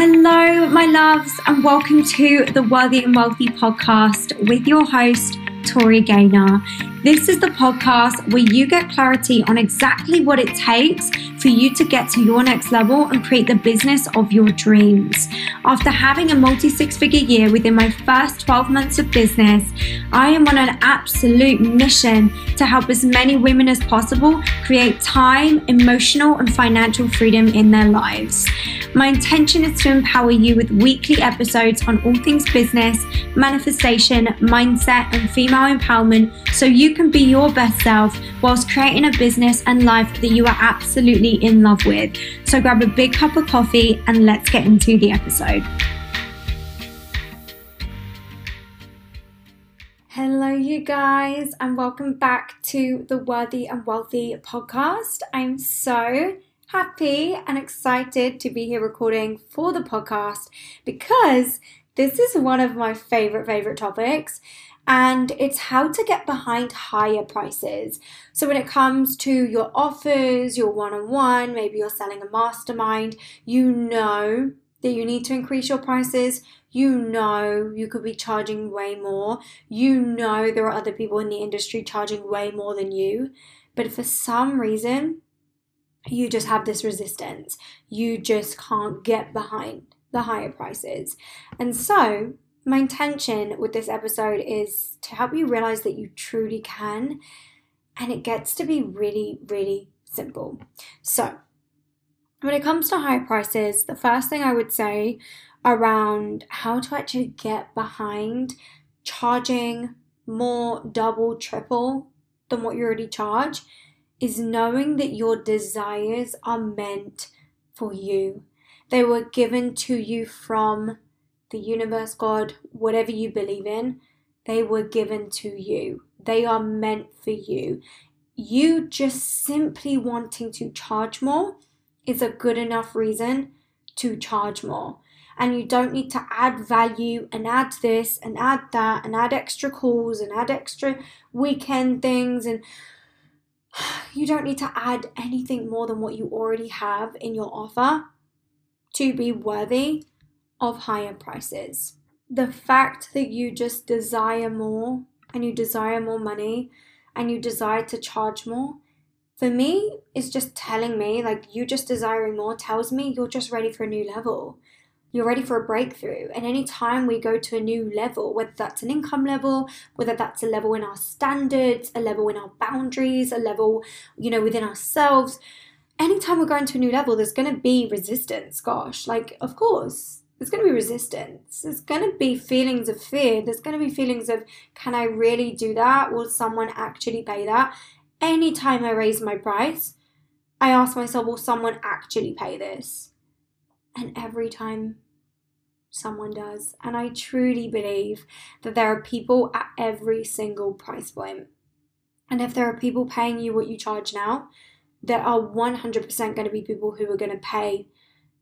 Hello, my loves, and welcome to the Worthy and Wealthy podcast with your host, Tori Gaynor. This is the podcast where you get clarity on exactly what it takes for you to get to your next level and create the business of your dreams. After having a multi six figure year within my first 12 months of business, I am on an absolute mission to help as many women as possible create time, emotional, and financial freedom in their lives. My intention is to empower you with weekly episodes on all things business, manifestation, mindset, and female empowerment so you can be your best self whilst creating a business and life that you are absolutely in love with. So grab a big cup of coffee and let's get into the episode. Hello, you guys, and welcome back to the Worthy and Wealthy podcast. I'm so happy and excited to be here recording for the podcast because this is one of my favorite, favorite topics and it's how to get behind higher prices. So, when it comes to your offers, your one on one, maybe you're selling a mastermind, you know that you need to increase your prices. You know you could be charging way more. You know there are other people in the industry charging way more than you. But for some reason, you just have this resistance. You just can't get behind the higher prices. And so, my intention with this episode is to help you realize that you truly can, and it gets to be really, really simple. So, when it comes to high prices, the first thing I would say around how to actually get behind charging more, double, triple than what you already charge is knowing that your desires are meant for you. They were given to you from the universe, God, whatever you believe in, they were given to you. They are meant for you. You just simply wanting to charge more is a good enough reason to charge more. And you don't need to add value and add this and add that and add extra calls and add extra weekend things. And you don't need to add anything more than what you already have in your offer to be worthy of higher prices. The fact that you just desire more and you desire more money and you desire to charge more, for me, is just telling me, like, you just desiring more tells me you're just ready for a new level. You're ready for a breakthrough. And anytime we go to a new level, whether that's an income level, whether that's a level in our standards, a level in our boundaries, a level, you know, within ourselves, anytime we're going to a new level, there's going to be resistance. Gosh, like, of course, there's going to be resistance. There's going to be feelings of fear. There's going to be feelings of, can I really do that? Will someone actually pay that? Anytime I raise my price, I ask myself, will someone actually pay this? And every time someone does. And I truly believe that there are people at every single price point. And if there are people paying you what you charge now, there are 100% going to be people who are going to pay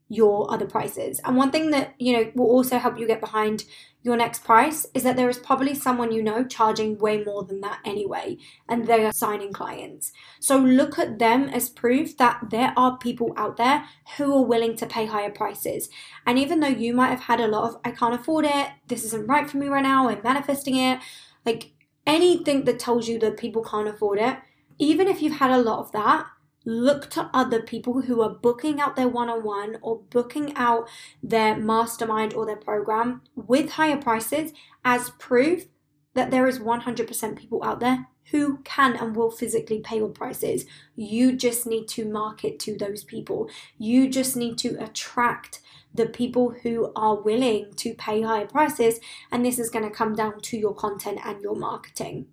your other prices. And one thing that, you know, will also help you get behind your next price is that there is probably someone you know charging way more than that anyway, and they are signing clients. So look at them as proof that there are people out there who are willing to pay higher prices. And even though you might have had a lot of, I can't afford it, this isn't right for me right now, I'm manifesting it, like anything that tells you that people can't afford it, even if you've had a lot of that, look to other people who are booking out their one on one or booking out their mastermind or their program with higher prices as proof that there is 100% people out there who can and will physically pay your prices. You just need to market to those people. You just need to attract the people who are willing to pay higher prices, and this is going to come down to your content and your marketing.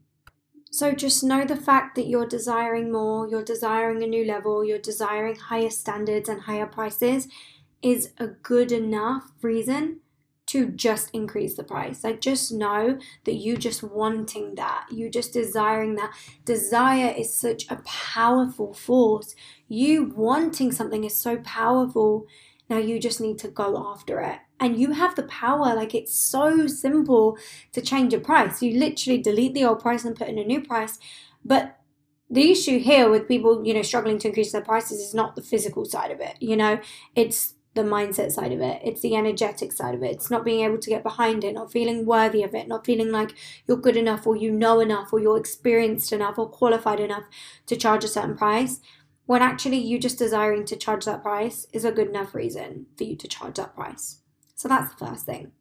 So just know the fact that you're desiring more, you're desiring a new level, you're desiring higher standards and higher prices is a good enough reason to just increase the price. Like just know that you just wanting that, you just desiring that. Desire is such a powerful force. You wanting something is so powerful. Now you just need to go after it and you have the power. Like it's so simple to change a price. You literally delete the old price and put in a new price. But the issue here with people, you know, struggling to increase their prices is not the physical side of it. You know, it's the mindset side of it. It's the energetic side of it. It's not being able to get behind it, not feeling worthy of it, not feeling like you're good enough or you know enough or you're experienced enough or qualified enough to charge a certain price. When actually you just desiring to charge that price is a good enough reason for you to charge that price. So that's the first thing.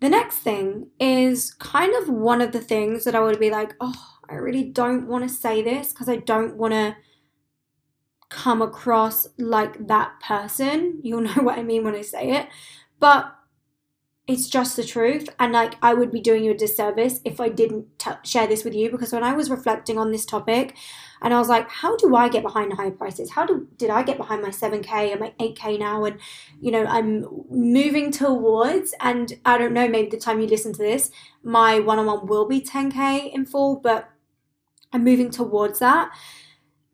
The next thing is kind of one of the things that I would be like, oh, I really don't want to say this because I don't want to come across like that person. You'll know what I mean when I say it. But it's just the truth. And like, I would be doing you a disservice if I didn't t- share this with you because when I was reflecting on this topic, and I was like, how do I get behind the high prices? How do, did I get behind my 7K and my 8K now? And, you know, I'm moving towards, and I don't know, maybe the time you listen to this, my one on one will be 10K in full, but I'm moving towards that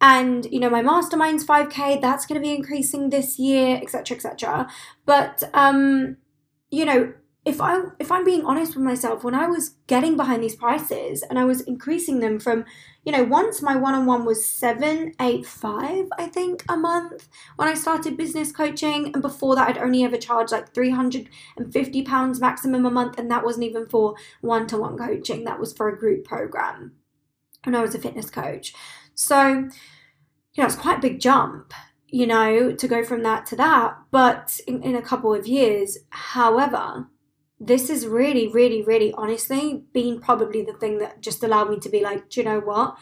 and you know my mastermind's 5k that's going to be increasing this year etc etc but um you know if i if i'm being honest with myself when i was getting behind these prices and i was increasing them from you know once my one-on-one was 785 i think a month when i started business coaching and before that i'd only ever charged like 350 pounds maximum a month and that wasn't even for one-to-one coaching that was for a group program and i was a fitness coach so you know, it's quite a big jump, you know, to go from that to that, but in, in a couple of years. However, this is really, really, really honestly been probably the thing that just allowed me to be like, do you know what?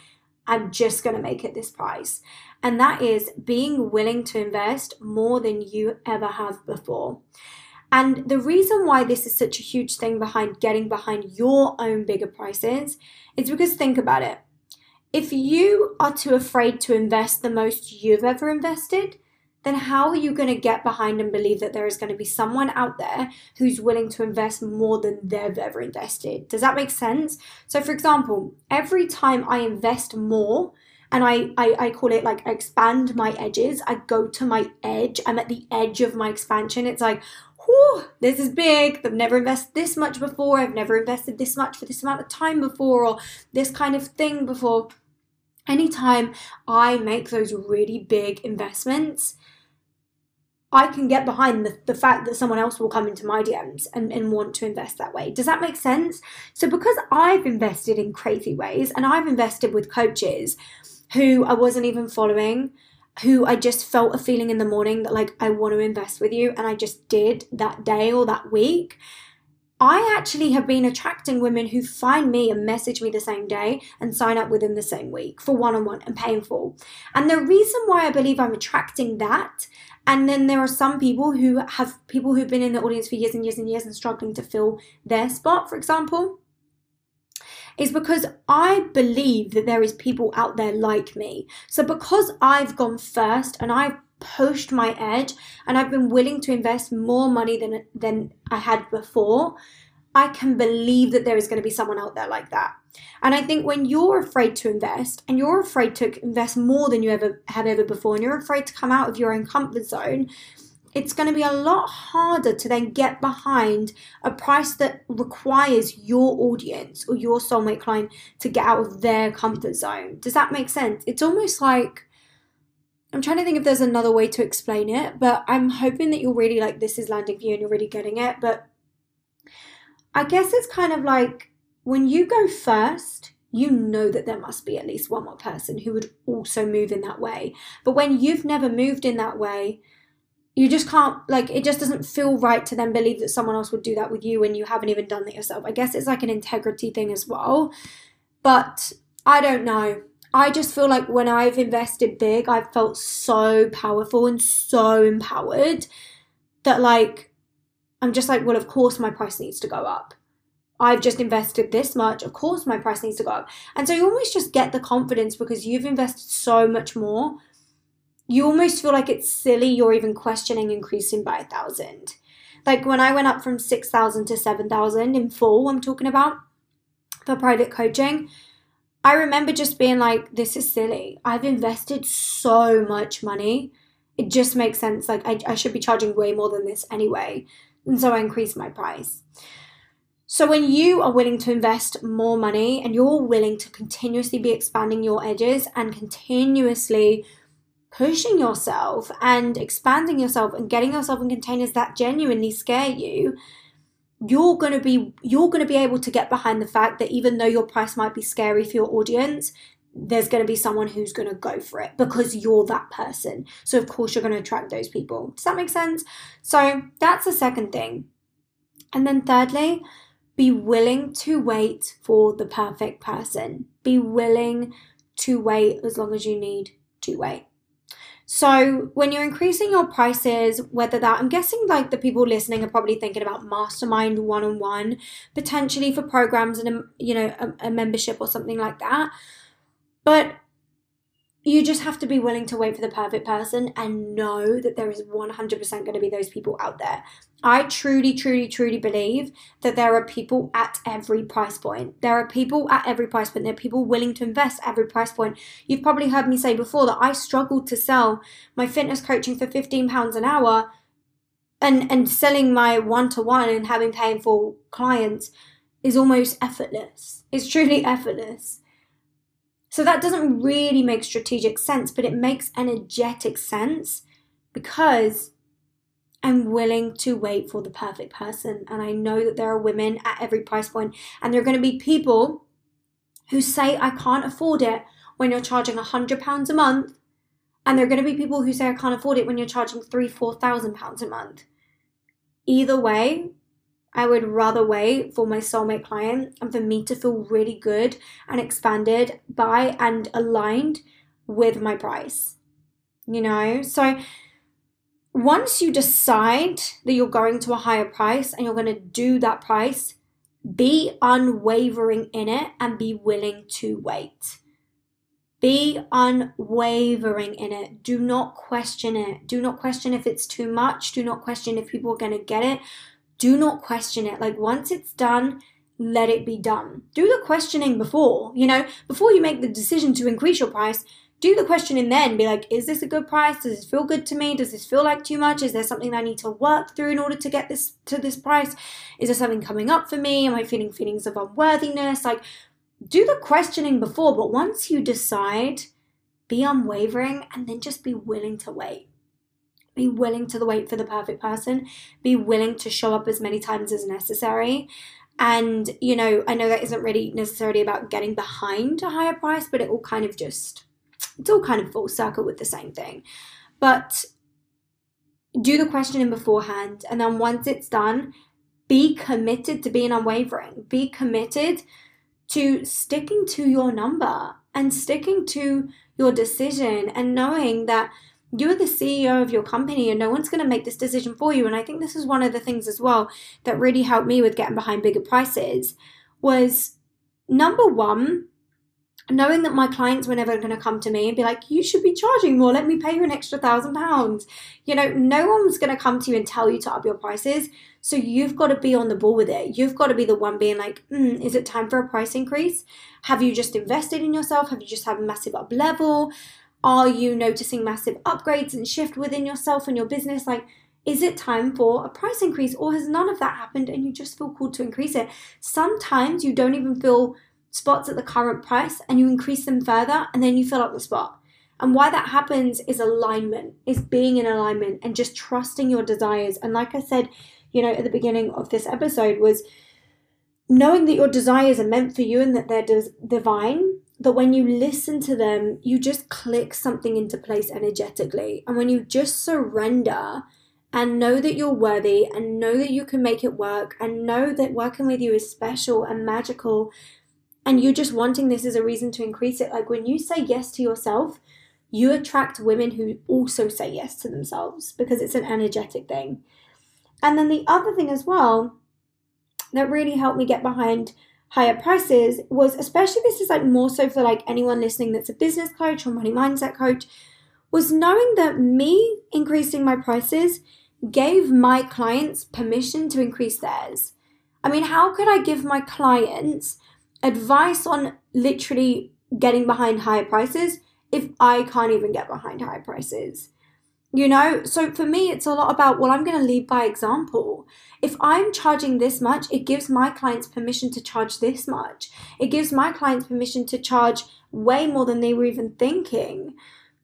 I'm just going to make it this price. And that is being willing to invest more than you ever have before. And the reason why this is such a huge thing behind getting behind your own bigger prices is because think about it if you are too afraid to invest the most you've ever invested, then how are you going to get behind and believe that there is going to be someone out there who's willing to invest more than they've ever invested? Does that make sense? So, for example, every time I invest more, and I, I, I call it like expand my edges, I go to my edge, I'm at the edge of my expansion. It's like, whew, this is big. I've never invested this much before. I've never invested this much for this amount of time before, or this kind of thing before anytime I make those really big investments, I can get behind the, the fact that someone else will come into my DMs and, and want to invest that way. Does that make sense? So, because I've invested in crazy ways and I've invested with coaches who I wasn't even following, who I just felt a feeling in the morning that, like, I want to invest with you, and I just did that day or that week. I actually have been attracting women who find me and message me the same day and sign up within the same week for one on one and paying. And the reason why I believe I'm attracting that, and then there are some people who have people who've been in the audience for years and years and years and struggling to fill their spot, for example, is because I believe that there is people out there like me. So because I've gone first and I've pushed my edge and I've been willing to invest more money than than I had before, I can believe that there is going to be someone out there like that. And I think when you're afraid to invest and you're afraid to invest more than you ever have ever before and you're afraid to come out of your own comfort zone, it's going to be a lot harder to then get behind a price that requires your audience or your soulmate client to get out of their comfort zone. Does that make sense? It's almost like I'm trying to think if there's another way to explain it, but I'm hoping that you're really like this is landing for you and you're really getting it. But I guess it's kind of like when you go first, you know that there must be at least one more person who would also move in that way. But when you've never moved in that way, you just can't like it just doesn't feel right to then believe that someone else would do that with you when you haven't even done it yourself. I guess it's like an integrity thing as well. But I don't know. I just feel like when I've invested big, I've felt so powerful and so empowered that, like, I'm just like, well, of course my price needs to go up. I've just invested this much, of course my price needs to go up. And so you almost just get the confidence because you've invested so much more. You almost feel like it's silly you're even questioning increasing by a thousand. Like when I went up from 6,000 to 7,000 in full, I'm talking about for private coaching, I remember just being like, this is silly. I've invested so much money. It just makes sense. Like, I, I should be charging way more than this anyway. And so I increased my price. So, when you are willing to invest more money and you're willing to continuously be expanding your edges and continuously pushing yourself and expanding yourself and getting yourself in containers that genuinely scare you you're going to be you're going to be able to get behind the fact that even though your price might be scary for your audience there's going to be someone who's going to go for it because you're that person. So of course you're going to attract those people. Does that make sense? So that's the second thing. And then thirdly be willing to wait for the perfect person. Be willing to wait as long as you need to wait so when you're increasing your prices, whether that I'm guessing like the people listening are probably thinking about mastermind one on one, potentially for programs and a, you know a, a membership or something like that. But you just have to be willing to wait for the perfect person and know that there is 100% going to be those people out there. I truly, truly, truly believe that there are people at every price point. There are people at every price point. There are people willing to invest at every price point. You've probably heard me say before that I struggled to sell my fitness coaching for £15 an hour and, and selling my one to one and having paying for clients is almost effortless. It's truly effortless. So that doesn't really make strategic sense, but it makes energetic sense because I'm willing to wait for the perfect person. And I know that there are women at every price point, and there are going to be people who say, I can't afford it when you're charging £100 a month. And there are going to be people who say, I can't afford it when you're charging three, four thousand pounds a month. Either way, I would rather wait for my soulmate client and for me to feel really good and expanded by and aligned with my price. You know? So once you decide that you're going to a higher price and you're going to do that price, be unwavering in it and be willing to wait. Be unwavering in it. Do not question it. Do not question if it's too much. Do not question if people are going to get it do not question it. Like once it's done, let it be done. Do the questioning before, you know, before you make the decision to increase your price, do the questioning then. Be like, is this a good price? Does this feel good to me? Does this feel like too much? Is there something I need to work through in order to get this to this price? Is there something coming up for me? Am I feeling feelings of unworthiness? Like, do the questioning before, but once you decide, be unwavering and then just be willing to wait. Be willing to wait for the perfect person. Be willing to show up as many times as necessary. And, you know, I know that isn't really necessarily about getting behind a higher price, but it all kind of just, it's all kind of full circle with the same thing. But do the questioning beforehand. And then once it's done, be committed to being unwavering. Be committed to sticking to your number and sticking to your decision and knowing that you're the CEO of your company and no one's going to make this decision for you. And I think this is one of the things as well that really helped me with getting behind bigger prices was number one, knowing that my clients were never going to come to me and be like, you should be charging more, let me pay you an extra thousand pounds. You know, no one's going to come to you and tell you to up your prices. So you've got to be on the ball with it. You've got to be the one being like, mm, is it time for a price increase? Have you just invested in yourself? Have you just had a massive up level? Are you noticing massive upgrades and shift within yourself and your business? Like, is it time for a price increase or has none of that happened and you just feel called to increase it? Sometimes you don't even fill spots at the current price and you increase them further and then you fill up the spot. And why that happens is alignment, is being in alignment and just trusting your desires. And like I said, you know, at the beginning of this episode, was knowing that your desires are meant for you and that they're divine that when you listen to them, you just click something into place energetically. And when you just surrender and know that you're worthy and know that you can make it work and know that working with you is special and magical and you're just wanting this as a reason to increase it, like when you say yes to yourself, you attract women who also say yes to themselves because it's an energetic thing. And then the other thing as well that really helped me get behind higher prices was especially this is like more so for like anyone listening that's a business coach or money mindset coach was knowing that me increasing my prices gave my clients permission to increase theirs. I mean, how could I give my clients advice on literally getting behind higher prices if I can't even get behind higher prices? You know, so for me, it's a lot about, well, I'm going to lead by example. If I'm charging this much, it gives my clients permission to charge this much. It gives my clients permission to charge way more than they were even thinking.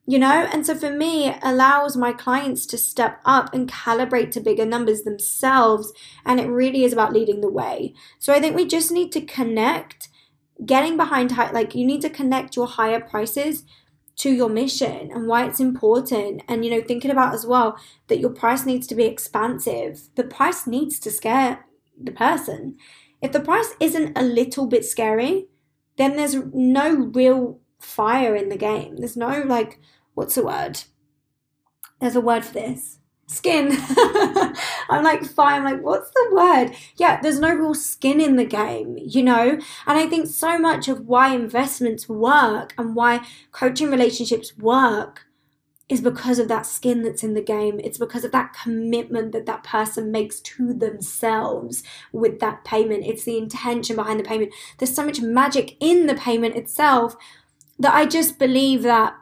you know? And so for me, it allows my clients to step up and calibrate to bigger numbers themselves. And it really is about leading the way. So I think we just need to connect, getting behind high, like you need to connect your higher prices to your mission and why it's important. And, you know, thinking about as well that your price needs to be expansive. The price needs to scare the person. If the price isn't a little bit scary, then there's no real fire in the game. There's no like what's the word? There's a word for this. Skin. I'm like, fine. I'm like, what's the word? Yeah, there's no real skin in the game, you know? And I think so much of why investments work and why coaching relationships work is because of that skin that's in the game. It's because of that commitment that that person makes to themselves with that payment. It's the intention behind the payment. There's so much magic in the payment itself that I just believe that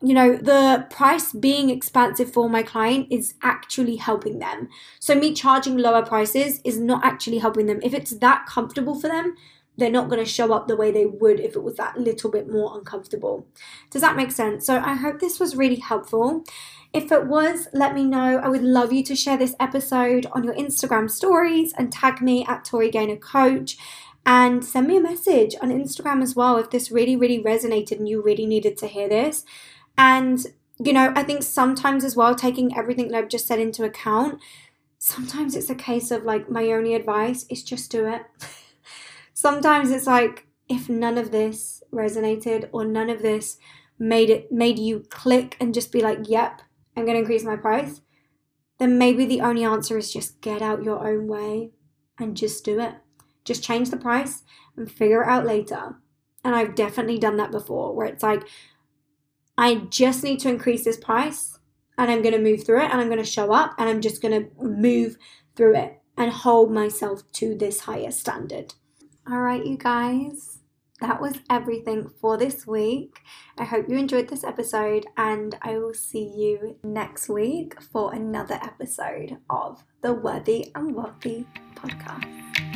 you know, the price being expansive for my client is actually helping them. So, me charging lower prices is not actually helping them. If it's that comfortable for them, they're not going to show up the way they would if it was that little bit more uncomfortable. Does that make sense? So, I hope this was really helpful. If it was, let me know. I would love you to share this episode on your Instagram stories and tag me at Tori Gaynor Coach and send me a message on Instagram as well if this really, really resonated and you really needed to hear this. And, you know, I think sometimes as well, taking everything that I've just said into account, sometimes it's a case of like, my only advice is just do it. sometimes it's like, if none of this resonated or none of this made it made you click and just be like, yep, I'm to increase my price, then maybe the only answer is just get out your own way and just do it. Just change the price and figure it out later. And I've definitely done that before where it's like, I just need to increase this price and I'm going to move through it and I'm going to show up and I'm just going to move through it and hold myself to this higher standard. All right, you guys, that was everything for this week. I hope you enjoyed this episode and I will see you next week for another episode of the Worthy and Wealthy podcast.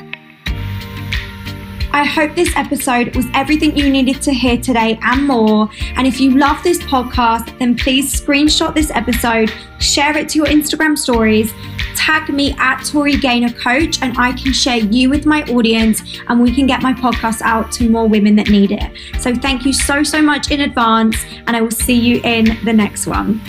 I hope this episode was everything you needed to hear today and more. And if you love this podcast, then please screenshot this episode, share it to your Instagram stories, tag me at Tori Gaynor Coach, and I can share you with my audience and we can get my podcast out to more women that need it. So thank you so, so much in advance, and I will see you in the next one.